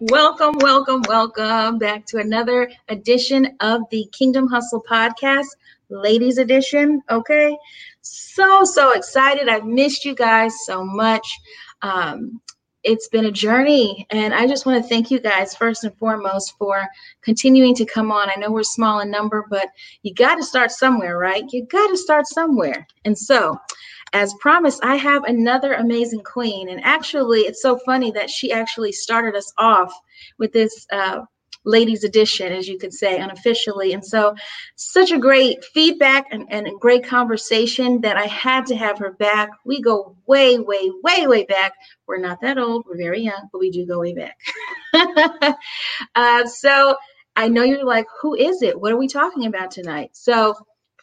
Welcome, welcome, welcome back to another edition of the Kingdom Hustle podcast, ladies edition. Okay. So, so excited. I've missed you guys so much. Um, it's been a journey, and I just want to thank you guys first and foremost for continuing to come on. I know we're small in number, but you got to start somewhere, right? You got to start somewhere. And so, as promised, I have another amazing queen. And actually, it's so funny that she actually started us off with this uh, ladies edition, as you could say, unofficially. And so, such a great feedback and, and a great conversation that I had to have her back. We go way, way, way, way back. We're not that old, we're very young, but we do go way back. uh, so, I know you're like, who is it? What are we talking about tonight? So,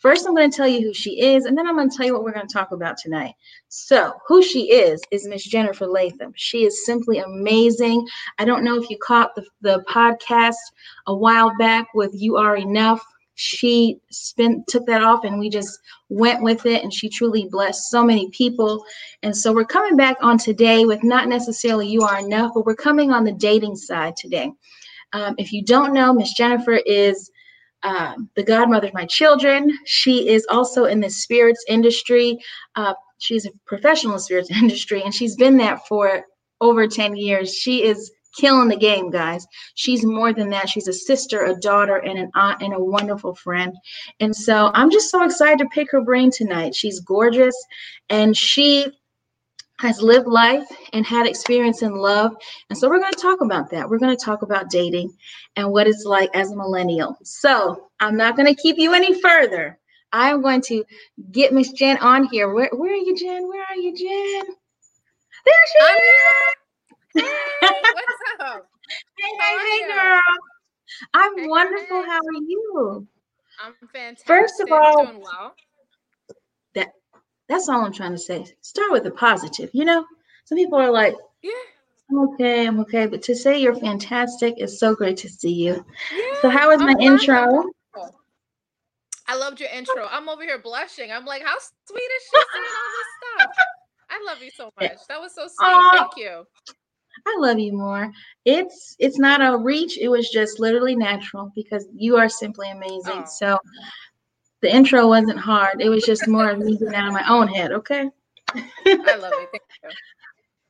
First, I'm going to tell you who she is, and then I'm going to tell you what we're going to talk about tonight. So, who she is is Miss Jennifer Latham. She is simply amazing. I don't know if you caught the, the podcast a while back with You Are Enough. She spent took that off and we just went with it and she truly blessed so many people. And so we're coming back on today with not necessarily You Are Enough, but we're coming on the dating side today. Um, if you don't know, Miss Jennifer is um, the godmother of my children. She is also in the spirits industry. Uh, she's a professional spirits industry, and she's been that for over 10 years. She is killing the game, guys. She's more than that. She's a sister, a daughter, and an aunt, and a wonderful friend. And so I'm just so excited to pick her brain tonight. She's gorgeous, and she has lived life and had experience in love. And so we're going to talk about that. We're going to talk about dating and what it's like as a millennial. So I'm not going to keep you any further. I'm going to get Miss Jen on here. Where, where are you, Jen? Where are you, Jen? There she I'm is. Hey, what's up? hey, hey, hey, girl. I'm hey, wonderful. How are you? I'm fantastic. First of all, doing well. That that's all I'm trying to say. Start with the positive. You know, some people are like, yeah. I'm okay, I'm okay. But to say you're fantastic is so great to see you. Yeah, so how was my intro? I loved your intro. I'm over here blushing. I'm like, how sweet is she saying all this stuff? I love you so much. That was so sweet. Oh, Thank you. I love you more. It's it's not a reach. It was just literally natural because you are simply amazing. So the intro wasn't hard. It was just more of me getting out of my own head. Okay. I love you. Thank you.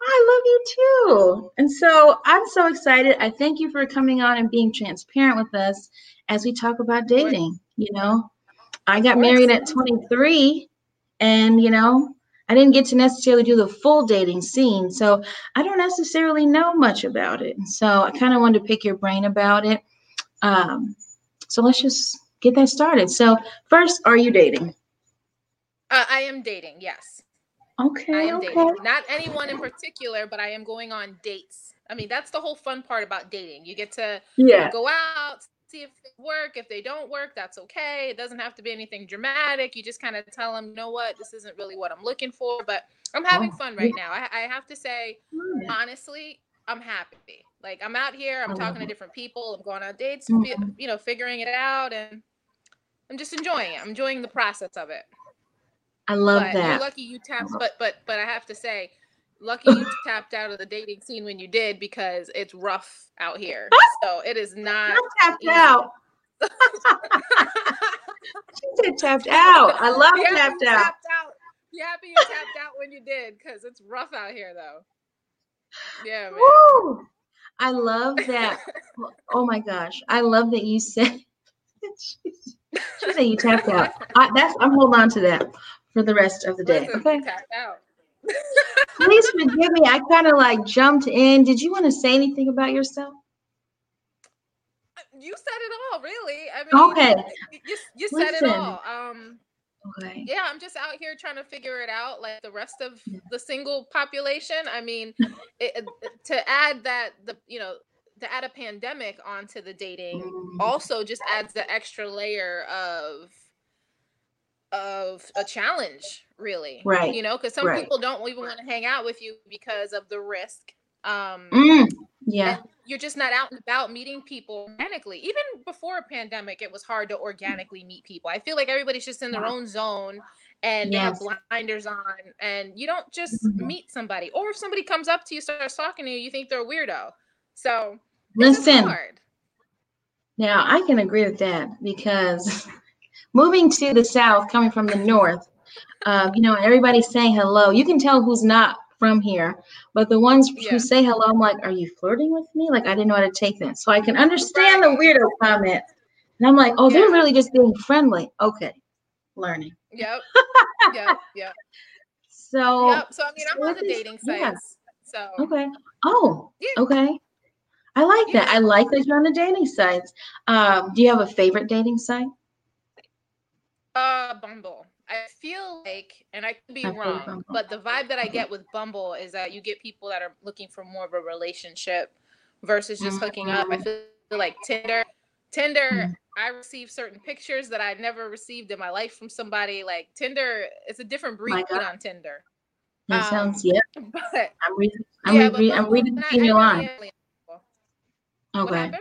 I love you too. And so I'm so excited. I thank you for coming on and being transparent with us as we talk about dating. You know, I got married at 23 and, you know, I didn't get to necessarily do the full dating scene. So I don't necessarily know much about it. So I kind of wanted to pick your brain about it. Um, so let's just get that started. So, first, are you dating? Uh, I am dating, yes. Okay. I am okay. dating. Not anyone in particular, but I am going on dates. I mean, that's the whole fun part about dating. You get to yeah. go out, see if they work. If they don't work, that's okay. It doesn't have to be anything dramatic. You just kind of tell them, you know what, this isn't really what I'm looking for. But I'm having oh. fun right now. I, I have to say, honestly, I'm happy. Like I'm out here, I'm talking to different people, I'm going on dates, mm-hmm. you know, figuring it out, and I'm just enjoying it. I'm enjoying the process of it. I love but that. You're lucky you tapped, but but but I have to say, lucky you tapped out of the dating scene when you did because it's rough out here. So it is not I tapped easy. out. she said tapped out. I love yeah, tapped out. Tapped out. You happy you tapped out when you did because it's rough out here though. Yeah, man. Woo! I love that. oh my gosh, I love that you said. She said you tapped out. I, that's I'm holding on to that for the rest of the day. Listen, okay. Tapped out. Please forgive me. I kind of like jumped in. Did you want to say anything about yourself? You said it all, really. I mean, okay. You, you said Listen. it all. Um, okay. Yeah, I'm just out here trying to figure it out, like the rest of the single population. I mean, it, to add that the you know to add a pandemic onto the dating mm-hmm. also just adds the extra layer of of a challenge really right you know because some right. people don't even want to hang out with you because of the risk um mm, yeah you're just not out and about meeting people organically even before a pandemic it was hard to organically meet people i feel like everybody's just in their own zone and yes. they have blinders on and you don't just mm-hmm. meet somebody or if somebody comes up to you starts talking to you you think they're a weirdo so listen now i can agree with that because moving to the south coming from the north uh, you know everybody's saying hello you can tell who's not from here but the ones yeah. who say hello i'm like are you flirting with me like i didn't know how to take that so i can understand right. the weirdo comment and i'm like oh yeah. they're really just being friendly okay learning Yep. yep. Yep. So. Yep. So I mean, I'm on the dating sites. Yeah. So. Okay. Oh. Yeah. Okay. I like yeah. that. I like that you're on the dating sites. Um, do you have a favorite dating site? Uh, Bumble. I feel like, and I could be I wrong, but the vibe that I get with Bumble is that you get people that are looking for more of a relationship versus just mm-hmm. hooking up. I mm-hmm. feel like Tinder. Tinder, mm-hmm. I receive certain pictures that I never received in my life from somebody. Like Tinder, it's a different breed on Tinder. That um, sounds yeah. But I'm reading. I'm, yeah, reading, I'm reading lines. Okay.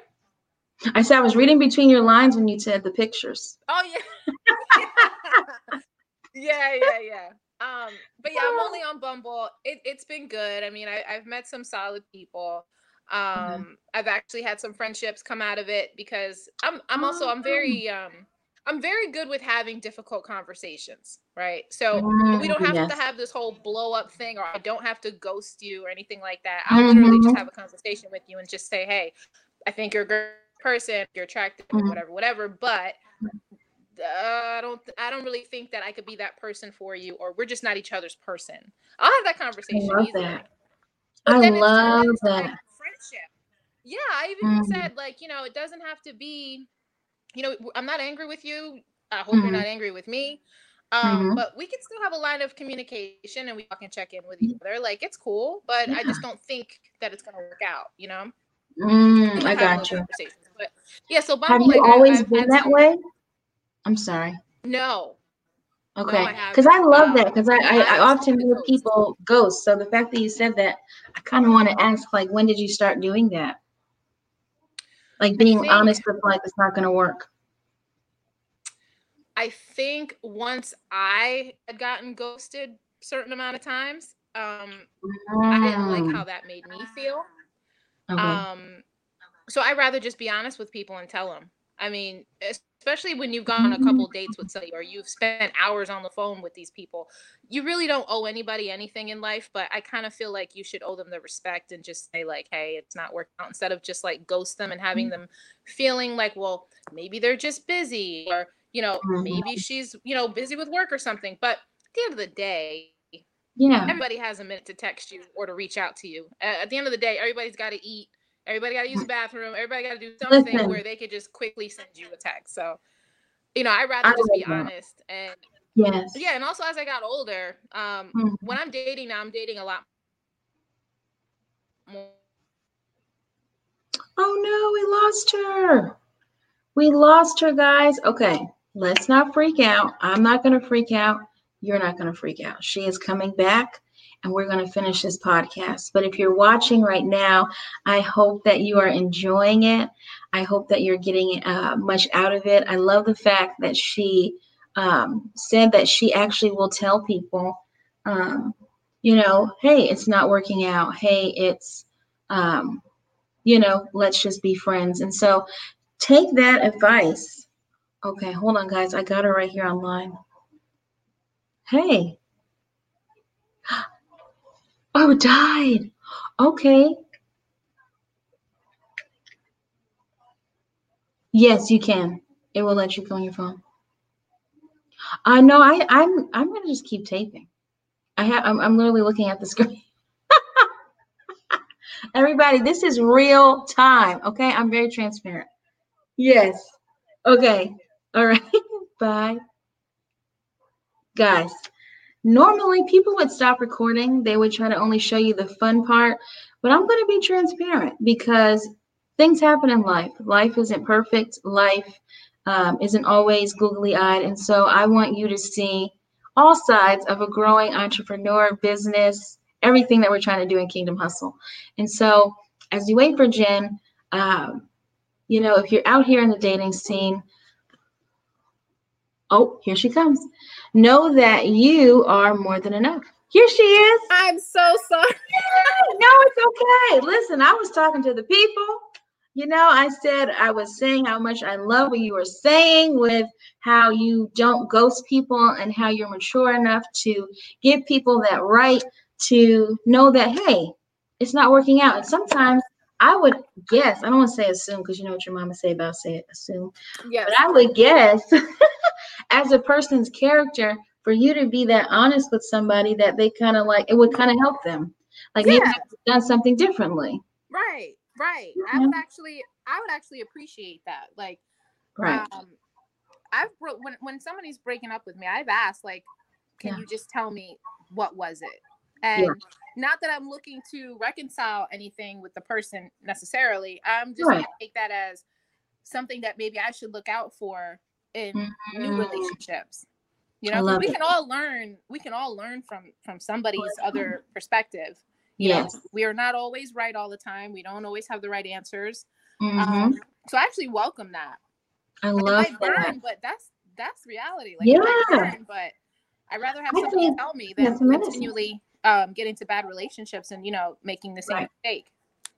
I said I was reading between your lines when you said the pictures. Oh yeah. yeah, yeah, yeah. Um, but yeah, I'm only on Bumble. It, it's been good. I mean, I, I've met some solid people. Mm-hmm. Um, mm-hmm. I've actually had some friendships come out of it because I'm I'm also I'm very oh. um I'm very good with having difficult conversations, right? So mm, we don't have yes. to have this whole blow up thing, or I don't have to ghost you or anything like that. I'll mm-hmm. literally just mm-hmm. have a conversation with you and just say, "Hey, I think you're a good person, you're attractive, mm-hmm. whatever, whatever." But uh, I don't, I don't really think that I could be that person for you, or we're just not each other's person. I'll have that conversation. I love that. I love that friendship. Yeah, I even mm-hmm. said like, you know, it doesn't have to be, you know, I'm not angry with you. I hope mm-hmm. you're not angry with me. Um, mm-hmm. but we can still have a line of communication and we can check in with each other. Like it's cool, but yeah. I just don't think that it's gonna work out, you know? Mm, I got you. But yeah, so have you like, always I've, been that some... way? I'm sorry. No, Okay, because I, I, love that because I, I, I, often hear people ghost. So the fact that you said that, I kind of want to ask, like, when did you start doing that? Like being think, honest with like it's not going to work. I think once I had gotten ghosted certain amount of times, um, mm. I didn't like mm. how that made me feel. Okay. Um, so I rather just be honest with people and tell them. I mean, especially when you've gone on a couple dates with somebody or you've spent hours on the phone with these people, you really don't owe anybody anything in life. But I kind of feel like you should owe them the respect and just say, like, hey, it's not working out instead of just like ghost them and having them feeling like, well, maybe they're just busy or, you know, maybe mm-hmm. she's, you know, busy with work or something. But at the end of the day, yeah, everybody has a minute to text you or to reach out to you. At the end of the day, everybody's got to eat Everybody got to use the bathroom. Everybody got to do something Listen. where they could just quickly send you a text. So, you know, I'd rather I just be that. honest. And yes, yeah. And also, as I got older, um, mm-hmm. when I'm dating now, I'm dating a lot more. Oh no, we lost her. We lost her, guys. Okay, let's not freak out. I'm not going to freak out. You're not going to freak out. She is coming back and we're going to finish this podcast. But if you're watching right now, I hope that you are enjoying it. I hope that you're getting uh, much out of it. I love the fact that she um, said that she actually will tell people, um, you know, hey, it's not working out. Hey, it's, um, you know, let's just be friends. And so take that advice. Okay, hold on, guys. I got her right here online. Hey, Oh, died. Okay. Yes, you can. It will let you go on your phone. Uh, I know. I I'm I'm gonna just keep taping. I have. I'm, I'm literally looking at the screen. Everybody, this is real time. Okay, I'm very transparent. Yes. Okay. All right. Bye, guys. Normally, people would stop recording. They would try to only show you the fun part, but I'm going to be transparent because things happen in life. Life isn't perfect. Life um, isn't always googly eyed. And so I want you to see all sides of a growing entrepreneur business, everything that we're trying to do in Kingdom Hustle. And so as you wait for Jen, um, you know, if you're out here in the dating scene, Oh, here she comes. Know that you are more than enough. Here she is. I'm so sorry. no, it's okay. Listen, I was talking to the people. You know, I said I was saying how much I love what you were saying with how you don't ghost people and how you're mature enough to give people that right to know that, hey, it's not working out. And sometimes I would guess, I don't want to say assume because you know what your mama say about say assume. Yes. But I would guess as a person's character, for you to be that honest with somebody that they kind of like, it would kind of help them. Like yeah. maybe done something differently. Right, right. Mm-hmm. I would actually, I would actually appreciate that. Like, right. Um, I've when when somebody's breaking up with me, I've asked like, can yeah. you just tell me what was it? And yeah. not that I'm looking to reconcile anything with the person necessarily. I'm just right. gonna take that as something that maybe I should look out for in mm-hmm. new relationships. You know, we it. can all learn. We can all learn from from somebody's other perspective. You yes, know, we are not always right all the time. We don't always have the right answers. Mm-hmm. Um, so I actually welcome that. I love that. Burn, but that's that's reality. Like, yeah. Burn, but I'd rather have somebody tell me than continually um, get into bad relationships and you know making the same right. mistake.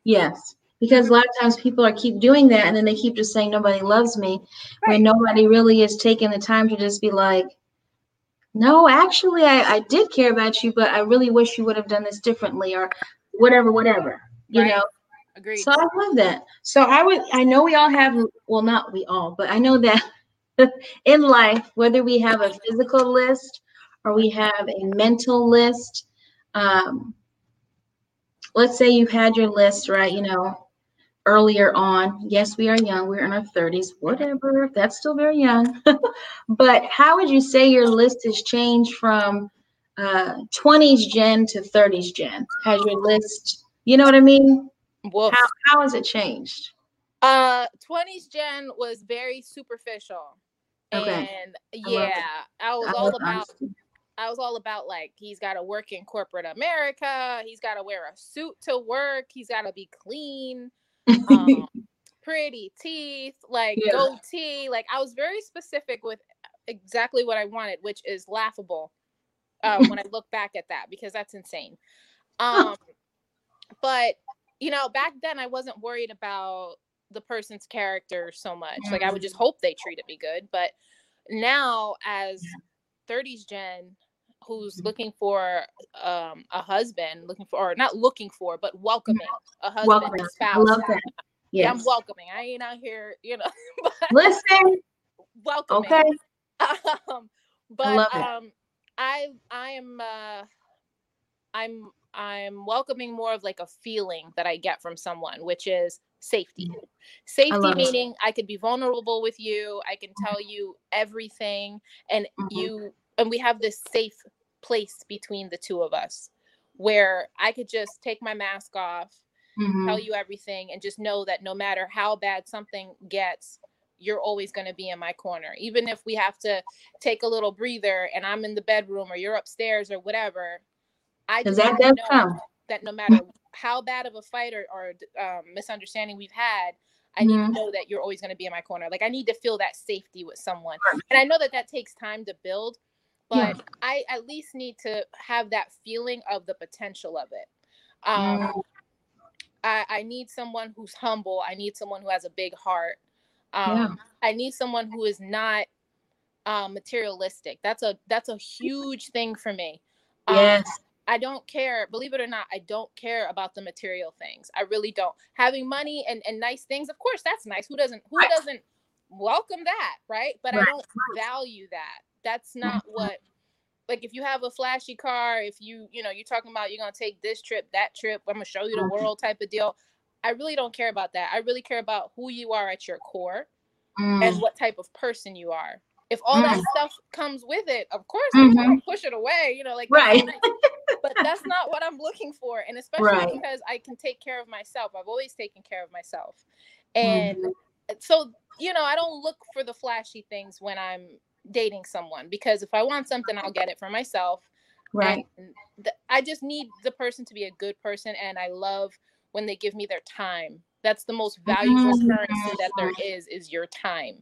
Yes, because a lot of times people are keep doing that and then they keep just saying nobody loves me right. when nobody really is taking the time to just be like, no, actually, I, I did care about you, but I really wish you would have done this differently or whatever, whatever. You right. know. Agreed. So I love that. So I would I know we all have well not we all, but I know that in life, whether we have a physical list or we have a mental list, um, let's say you've had your list, right? You know, earlier on. Yes, we are young. We're in our 30s, whatever. That's still very young. but how would you say your list has changed from uh, 20s Jen to 30s Jen? Has your list, you know what I mean? Well, how, how has it changed? Uh, 20s Jen was very superficial. Okay. And yeah, I, I was I all about honesty. I was all about like he's got to work in corporate America. He's got to wear a suit to work. He's got to be clean, um, pretty teeth, like yeah. goatee. Like I was very specific with exactly what I wanted, which is laughable uh, when I look back at that because that's insane. Um, but you know, back then I wasn't worried about the person's character so much. Like I would just hope they treated me good. But now as 30s Jen who's mm-hmm. looking for um, a husband, looking for or not looking for, but welcoming a husband, welcoming. a spouse. I love that. Yes. Yeah, I'm welcoming. I ain't out here, you know. Listen. welcoming. Okay. Um, but I um, I I am uh, I'm I'm welcoming more of like a feeling that I get from someone, which is safety. Mm. Safety I meaning it. I could be vulnerable with you. I can tell you everything, and mm-hmm. you and we have this safe place between the two of us where I could just take my mask off, mm-hmm. tell you everything, and just know that no matter how bad something gets, you're always going to be in my corner. Even if we have to take a little breather and I'm in the bedroom or you're upstairs or whatever, I just that know come. that no matter how bad of a fight or, or um, misunderstanding we've had, I need mm-hmm. to know that you're always going to be in my corner. Like I need to feel that safety with someone. And I know that that takes time to build, but yeah. I at least need to have that feeling of the potential of it. Um, mm. I, I need someone who's humble. I need someone who has a big heart. Um, yeah. I need someone who is not um, materialistic. That's a that's a huge thing for me. Um, yes. I don't care, believe it or not, I don't care about the material things. I really don't. Having money and, and nice things, of course, that's nice. Who doesn't who right. doesn't welcome that, right? But right. I don't value that. That's not mm-hmm. what like if you have a flashy car, if you, you know, you're talking about you're gonna take this trip, that trip, I'm gonna show you the mm-hmm. world type of deal. I really don't care about that. I really care about who you are at your core mm. and what type of person you are. If all mm. that stuff comes with it, of course, mm-hmm. push it away, you know, like right. but that's not what I'm looking for. And especially right. because I can take care of myself. I've always taken care of myself. And mm-hmm. so, you know, I don't look for the flashy things when I'm dating someone because if I want something, I'll get it for myself. Right. Th- I just need the person to be a good person. And I love when they give me their time. That's the most valuable mm-hmm. currency that there is, is your time.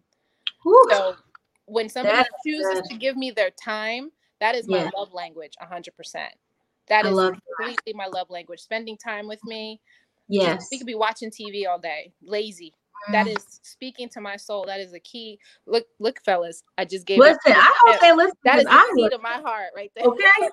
Woo. So when somebody That's chooses good. to give me their time, that is my yeah. love language, hundred percent. That is completely that. my love language. Spending time with me. Yes. We could be watching TV all day, lazy. Mm. That is speaking to my soul. That is a key. Look, look, fellas. I just gave. Listen, I hope they listen. That is the key to my heart, right there. Okay.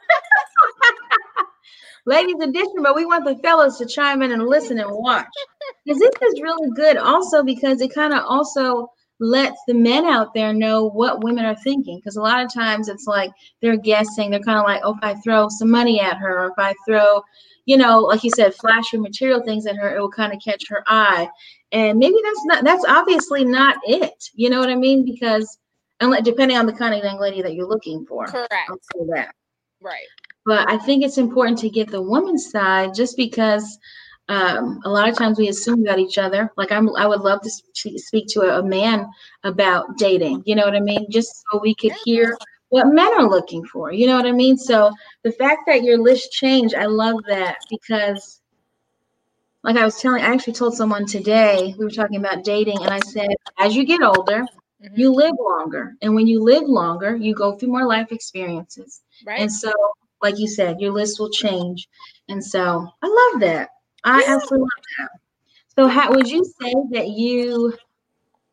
Ladies edition, but we want the fellas to chime in and listen and watch because this is really good. Also, because it kind of also lets the men out there know what women are thinking. Because a lot of times it's like they're guessing. They're kind of like, oh, if I throw some money at her, or if I throw, you know, like you said, flashy material things at her, it will kind of catch her eye. And maybe that's not, that's obviously not it. You know what I mean? Because unless, depending on the kind of young lady that you're looking for. Correct. That. Right. But I think it's important to get the woman's side just because um, a lot of times we assume about each other. Like I'm, I would love to speak to a, a man about dating. You know what I mean? Just so we could hear what men are looking for. You know what I mean? So the fact that your list changed, I love that because, like I was telling, I actually told someone today we were talking about dating, and I said, as you get older, mm-hmm. you live longer, and when you live longer, you go through more life experiences. Right. And so, like you said, your list will change, and so I love that. I absolutely love that. So, how would you say that you,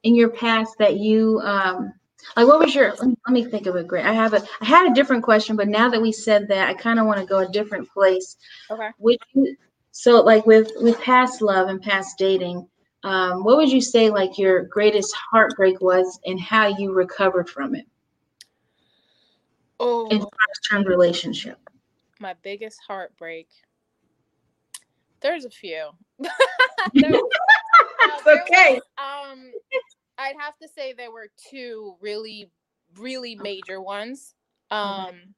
in your past, that you, um, like, what was your? Let me, let me think of it. Great. I have a. I had a different question, but now that we said that, I kind of want to go a different place. Okay. Would you? So, like with with past love and past dating, um, what would you say like your greatest heartbreak was, and how you recovered from it? Oh. In first term relationship. My biggest heartbreak there's a few. uh, okay. um, I'd have to say there were two really, really major ones. Um,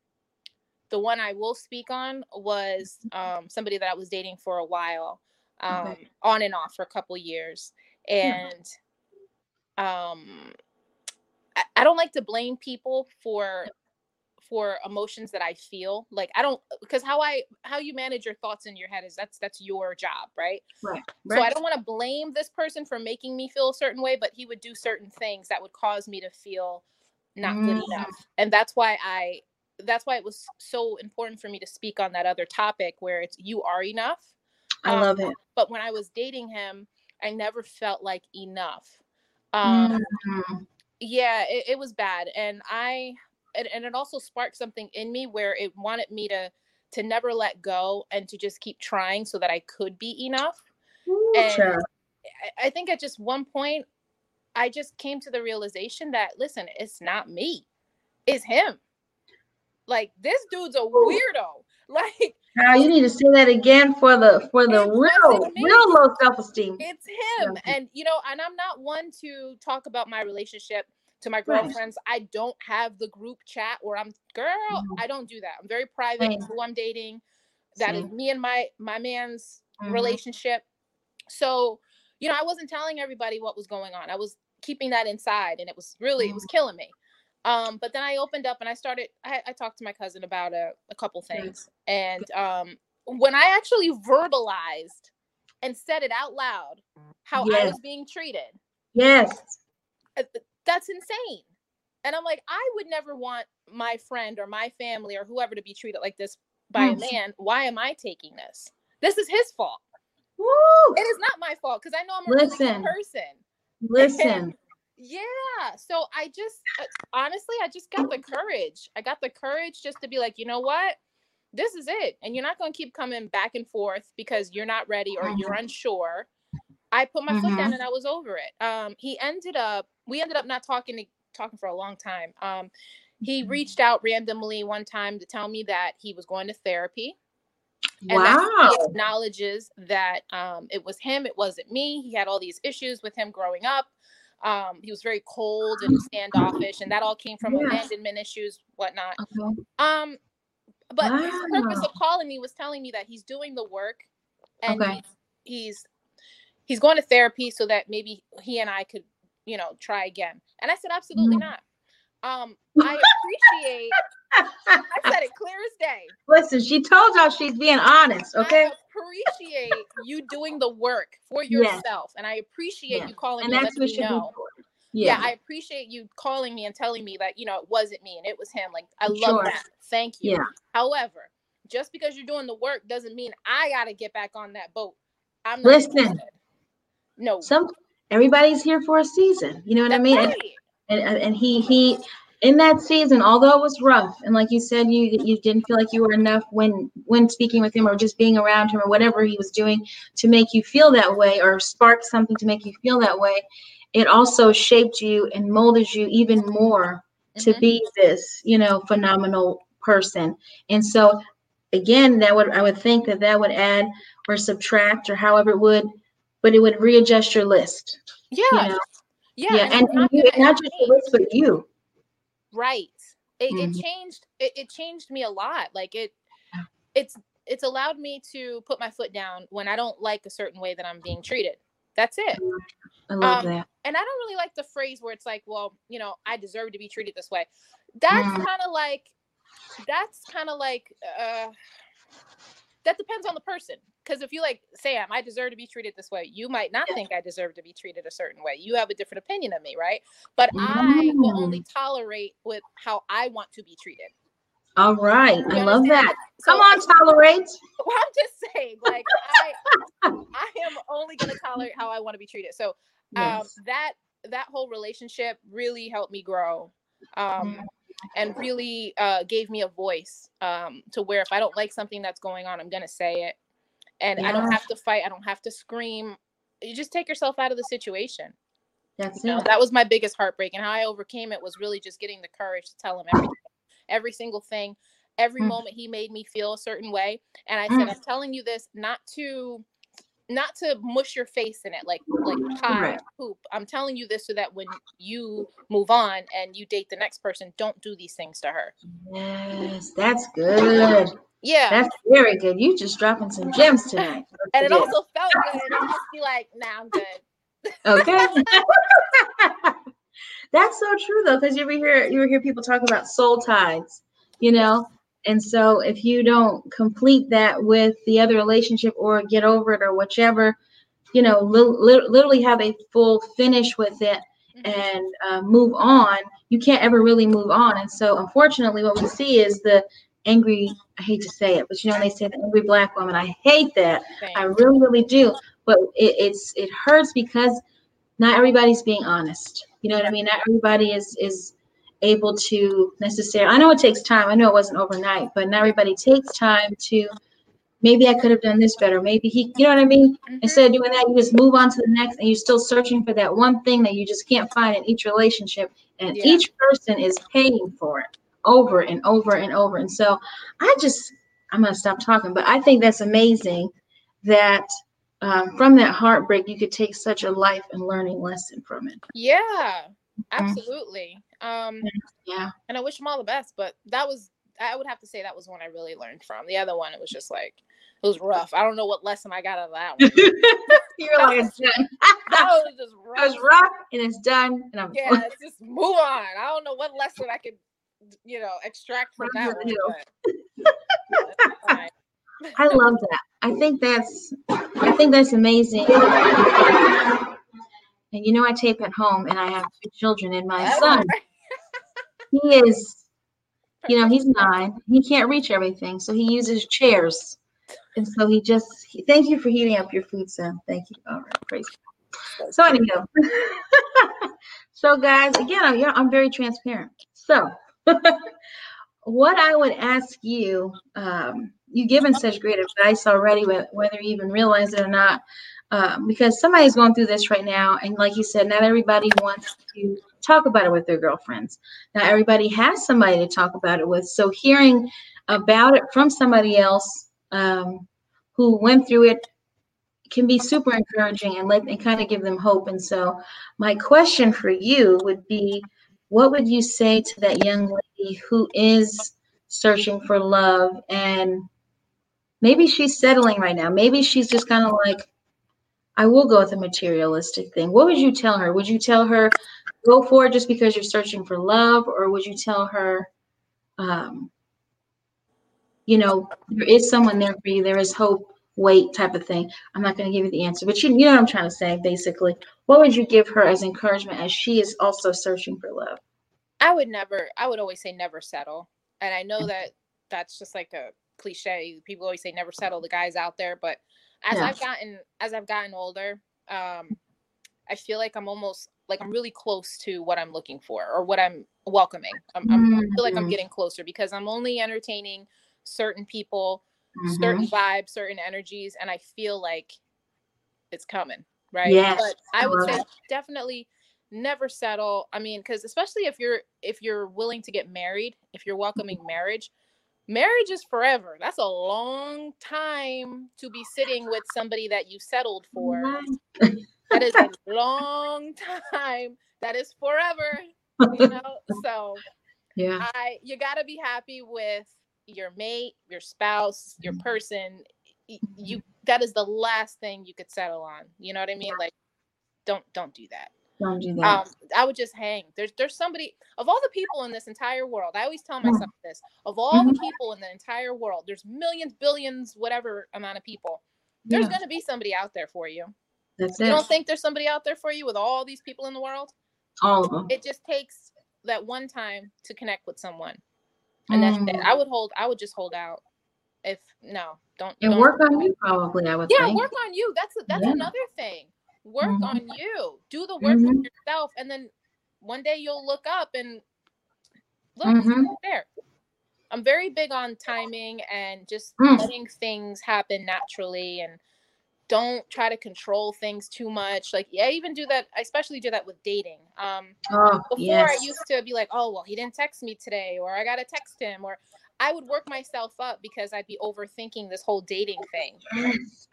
the one I will speak on was um, somebody that I was dating for a while, um, okay. on and off for a couple years, and um, I, I don't like to blame people for for emotions that I feel. Like I don't because how I how you manage your thoughts in your head is that's that's your job, right? Right. right. So I don't want to blame this person for making me feel a certain way, but he would do certain things that would cause me to feel not mm. good enough. And that's why I that's why it was so important for me to speak on that other topic where it's you are enough. I um, love it. But when I was dating him, I never felt like enough. Um mm-hmm. yeah, it, it was bad. And I and, and it also sparked something in me where it wanted me to to never let go and to just keep trying so that I could be enough. Ooh, and sure. I, I think at just one point, I just came to the realization that listen, it's not me, it's him. Like this dude's a weirdo. Like now you need to say that again for the for the real real low self esteem. It's him, and you know, and I'm not one to talk about my relationship to my girlfriends. Right. I don't have the group chat where I'm girl. Mm-hmm. I don't do that. I'm very private right. who I'm dating. That Same. is me and my my man's mm-hmm. relationship. So, you know, I wasn't telling everybody what was going on. I was keeping that inside, and it was really mm-hmm. it was mm-hmm. killing me. Um, but then I opened up and I started. I, I talked to my cousin about a, a couple things, and um, when I actually verbalized and said it out loud how yes. I was being treated. Yes. That's insane. And I'm like, I would never want my friend or my family or whoever to be treated like this by mm. a man. Why am I taking this? This is his fault. Woo! It is not my fault because I know I'm a Listen. really good person. Listen. Yeah. So I just uh, honestly, I just got the courage. I got the courage just to be like, you know what? This is it. And you're not going to keep coming back and forth because you're not ready or you're mm-hmm. unsure. I put my mm-hmm. foot down mm-hmm. and I was over it. Um, he ended up, we ended up not talking to, talking for a long time. Um, he mm-hmm. reached out randomly one time to tell me that he was going to therapy. And wow. he acknowledges that um, it was him, it wasn't me. He had all these issues with him growing up. Um, he was very cold and standoffish, and that all came from yeah. abandonment issues, whatnot. Okay. Um, but wow. the purpose of calling me was telling me that he's doing the work and okay. he's, he's he's going to therapy so that maybe he and I could, you know, try again. And I said, absolutely mm-hmm. not. Um, I appreciate. I said it clear as day. Listen, she told y'all she's being honest. Okay. I appreciate you doing the work for yourself, yes. and I appreciate yes. you calling and me. That's what you know. yeah. yeah. I appreciate you calling me and telling me that, you know, it wasn't me and it was him. Like, I love sure. that. Thank you. Yeah. However, just because you're doing the work doesn't mean I got to get back on that boat. I'm not Listen, no. Some everybody's here for a season. You know what That's I mean? Right. And, and, and he, he, in that season, although it was rough, and like you said, you you didn't feel like you were enough when when speaking with him or just being around him or whatever he was doing to make you feel that way or spark something to make you feel that way it also shaped you and molded you even more mm-hmm. to be this, you know, phenomenal person. And so again, that would I would think that that would add or subtract or however it would, but it would readjust your list. Yeah. You know? Yeah. Yeah. And, and, not, you, not just the list, but you. Right. It, mm-hmm. it changed it, it changed me a lot. Like it it's it's allowed me to put my foot down when I don't like a certain way that I'm being treated. That's it. I love um, that. And I don't really like the phrase where it's like, well, you know, I deserve to be treated this way. That's mm. kind of like, that's kind of like, uh, that depends on the person. Because if you like, Sam, I deserve to be treated this way, you might not think I deserve to be treated a certain way. You have a different opinion of me, right? But mm. I will only mm. tolerate with how I want to be treated. All right, I love that. So, Come on, tolerate. Well, I'm just saying, like I, I am only going to tolerate how I want to be treated. So, um, yes. that that whole relationship really helped me grow, um, mm-hmm. and really uh, gave me a voice um, to where if I don't like something that's going on, I'm going to say it, and yeah. I don't have to fight. I don't have to scream. You just take yourself out of the situation. That's you know, it. That was my biggest heartbreak, and how I overcame it was really just getting the courage to tell him everything every single thing. Every mm. moment he made me feel a certain way. And I said, mm. I'm telling you this not to not to mush your face in it like like pie right. poop. I'm telling you this so that when you move on and you date the next person, don't do these things to her. Yes, that's good. Yeah. That's very good. You just dropping some gems tonight. and it also felt good. And just be like, nah, I'm good. Okay. That's so true though, because you ever hear you ever hear people talk about soul ties, you know? And so if you don't complete that with the other relationship or get over it or whichever, you know, li- literally have a full finish with it mm-hmm. and uh, move on, you can't ever really move on. And so unfortunately, what we see is the angry, I hate to say it, but you know, they say the angry black woman. I hate that. I really, really do. But it, it's it hurts because not everybody's being honest. You know what I mean? Not everybody is is able to necessarily. I know it takes time. I know it wasn't overnight, but not everybody takes time to. Maybe I could have done this better. Maybe he, you know what I mean? Mm-hmm. Instead of doing that, you just move on to the next, and you're still searching for that one thing that you just can't find in each relationship. And yeah. each person is paying for it over and over and over. And so I just, I'm gonna stop talking, but I think that's amazing that um, from that heartbreak, you could take such a life and learning lesson from it. Yeah, mm-hmm. absolutely. Um, yeah. And I wish them all the best, but that was, I would have to say that was one I really learned from. The other one, it was just like, it was rough. I don't know what lesson I got out of that one. You're like, it's done. that was just rough. It was rough and it's done. And I'm yeah, just move on. I don't know what lesson I could, you know, extract from that one. But, I love that. I think that's I think that's amazing. And you know, I tape at home, and I have two children, and my son, he is, you know, he's nine. He can't reach everything, so he uses chairs, and so he just. He, thank you for heating up your food, son. Thank you. All right, praise. God. So anyhow, so guys, again, I'm, I'm very transparent. So, what I would ask you. Um, you've given such great advice already, whether you even realize it or not. Um, because somebody's going through this right now, and like you said, not everybody wants to talk about it with their girlfriends. Not everybody has somebody to talk about it with. So hearing about it from somebody else um, who went through it can be super encouraging and let and kind of give them hope. And so, my question for you would be, what would you say to that young lady who is searching for love and maybe she's settling right now. Maybe she's just kind of like, I will go with a materialistic thing. What would you tell her? Would you tell her go for it just because you're searching for love, or would you tell her, um, you know, there is someone there for you. There is hope wait type of thing. I'm not going to give you the answer, but you, you know what I'm trying to say, basically. What would you give her as encouragement as she is also searching for love? I would never, I would always say never settle. And I know that that's just like a cliche. People always say never settle the guys out there. But as yeah. I've gotten, as I've gotten older, um, I feel like I'm almost like I'm really close to what I'm looking for or what I'm welcoming. I'm, I'm I feel like I'm mm-hmm. getting closer because I'm only entertaining certain people mm-hmm. certain vibes, certain energies, and I feel like it's coming, right? Yes. But I would say definitely never settle. I mean, because especially if you're if you're willing to get married, if you're welcoming marriage, marriage is forever. That's a long time to be sitting with somebody that you settled for. that is a long time. That is forever. You know, so yeah, I you got to be happy with your mate, your spouse, your mm-hmm. person, you that is the last thing you could settle on. You know what I mean? Like don't don't do that. Don't do that. Um, I would just hang. There's there's somebody of all the people in this entire world. I always tell myself this. Of all mm-hmm. the people in the entire world, there's millions, billions, whatever amount of people. There's yeah. gonna be somebody out there for you. That's you it. don't think there's somebody out there for you with all these people in the world? All of them. It just takes that one time to connect with someone and that's mm. it. I would hold. I would just hold out. If no, don't. And don't work on you, probably. I would. Yeah, think. work on you. That's that's yeah. another thing. Work mm-hmm. on you. Do the work mm-hmm. yourself, and then one day you'll look up and look mm-hmm. there. I'm very big on timing and just mm. letting things happen naturally and don't try to control things too much. Like, yeah, I even do that. I especially do that with dating. Um, oh, before yes. I used to be like, oh, well, he didn't text me today, or I got to text him, or I would work myself up because I'd be overthinking this whole dating thing.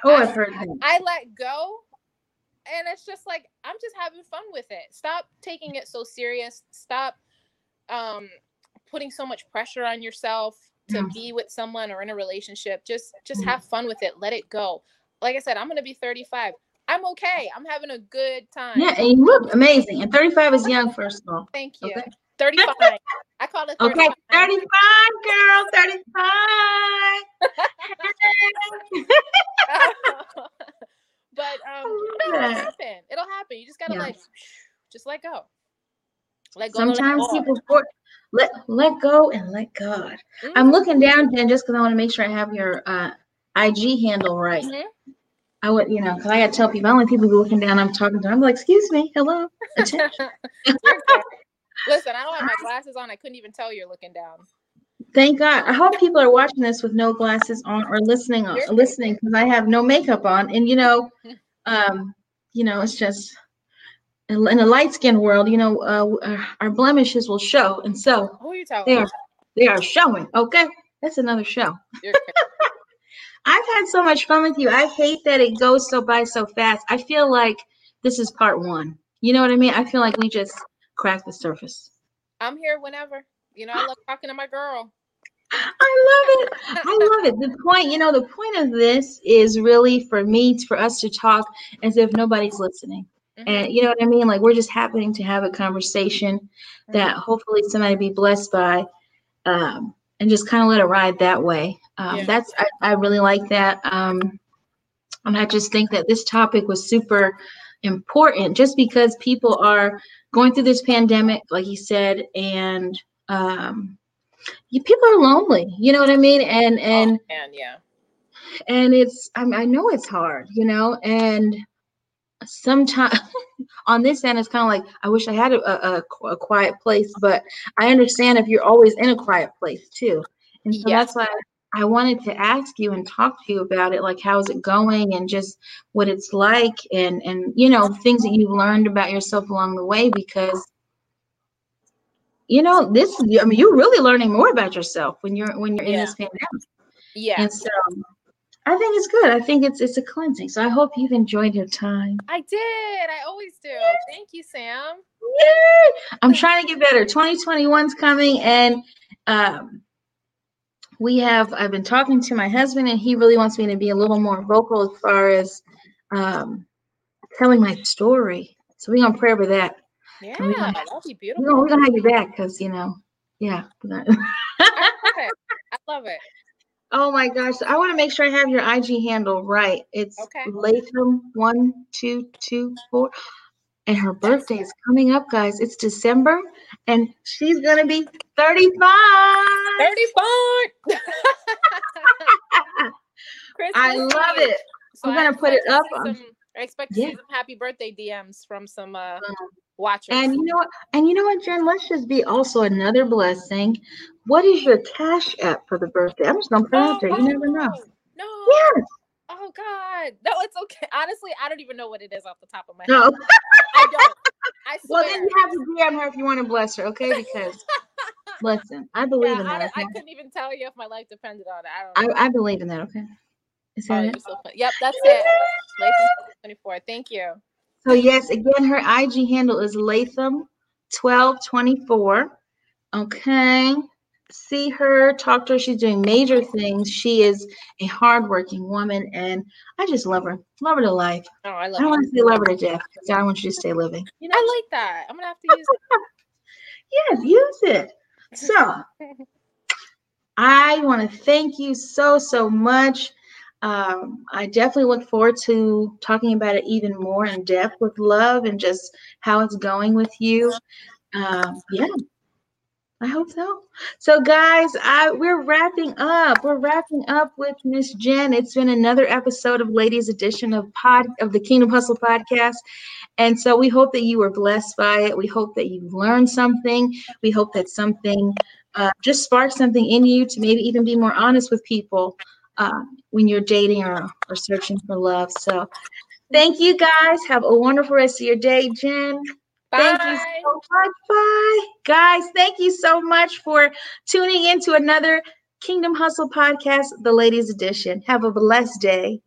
Oh, I've heard that. I let go, and it's just like I'm just having fun with it. Stop taking it so serious. Stop um, putting so much pressure on yourself to be with someone or in a relationship. Just just mm. have fun with it. Let it go like I said, I'm gonna be 35. I'm okay. I'm having a good time. Yeah, and you look amazing. And 35 is young, first of all. Thank you. Okay. 35. I call it 35. Okay, 35, girl, 35. but um, it'll happen. It'll happen. You just gotta yeah. like, just let go. Let go. Sometimes people for, let let go and let God. Mm-hmm. I'm looking down, Jen, just because I want to make sure I have your uh, IG handle right. Mm-hmm. I would, you know, because I got to tell people, only people looking down, I'm talking to them. I'm like, excuse me, hello. Listen, I don't have my glasses on. I couldn't even tell you're looking down. Thank God. I hope people are watching this with no glasses on or listening on, listening because I have no makeup on. And you know, um, you know, it's just in, a light skinned world, you know, uh, our blemishes will show, and so they are they are showing. Okay, that's another show. I've had so much fun with you. I hate that it goes so by so fast. I feel like this is part one. You know what I mean? I feel like we just cracked the surface. I'm here whenever. You know, I love talking to my girl. I love it. I love it. The point, you know, the point of this is really for me, for us to talk as if nobody's listening. Mm-hmm. And you know what I mean? Like we're just happening to have a conversation mm-hmm. that hopefully somebody be blessed by um, and just kind of let it ride that way. Um, yeah. That's I, I, really like that. Um, and I just think that this topic was super important, just because people are going through this pandemic, like you said, and um, you, people are lonely. You know what I mean? And and oh, and yeah, and it's I, I know it's hard, you know, and sometimes on this end it's kind of like i wish i had a, a, a, quiet place but i understand if you're always in a quiet place too and so that's why I wanted to ask you and talk to you about it, like how's it going and just what it's like and and you know things that you've learned about yourself along the way because you know this I mean you're really learning more about yourself when you're when you're yeah. in this pandemic. Yeah. And so I think it's good. I think it's it's a cleansing. So I hope you've enjoyed your time. I did. I always do. Thank you, Sam. Yay! I'm trying to get better. 2021's coming and um we have i've been talking to my husband and he really wants me to be a little more vocal as far as um, telling my story so we're gonna pray over that yeah gonna, that'll be beautiful we're gonna have you back because you know yeah I, love I love it Oh my gosh. I want to make sure I have your IG handle right. It's okay. Latham one two two four. And her birthday is coming up, guys. It's December, and she's gonna be 35. 35. I love it. So I'm gonna put it up. Some, I expect to yeah. see some happy birthday DMs from some uh, uh-huh. Watchers. And you know what? And you know what, Jen? Let's just be also another blessing. What is your cash app for the birthday? I'm just gonna put it out oh, there. You oh, never know. No. Yes. Oh God. No, it's okay. Honestly, I don't even know what it is off the top of my head. No. I don't. I swear. Well, then you have to DM her if you want to bless her, okay? Because listen, I believe yeah, in that. I. I, couldn't even tell you if my life depended on it. I don't. I, I, believe in that. Okay. Is that oh, it? So yep, that's it. Twenty four. Thank you. So yes, again, her IG handle is Latham twelve twenty four. Okay see her, talk to her. She's doing major things. She is a hardworking woman, and I just love her. Love her to life. Oh, I love. I don't want to say love her to death because I want you to stay living. You know, I like that. I'm gonna have to use it. yes, use it. So, I want to thank you so so much. Um, I definitely look forward to talking about it even more in depth with love and just how it's going with you. Um, yeah, I hope so. So, guys, I we're wrapping up. We're wrapping up with Miss Jen. It's been another episode of Ladies Edition of Pod of the Kingdom Hustle podcast. And so we hope that you were blessed by it. We hope that you learned something. We hope that something uh, just sparked something in you to maybe even be more honest with people uh, when you're dating or, or searching for love. So thank you guys. Have a wonderful rest of your day, Jen. Bye. Thank you so much. Bye. Guys, thank you so much for tuning in to another Kingdom Hustle podcast, the ladies edition. Have a blessed day.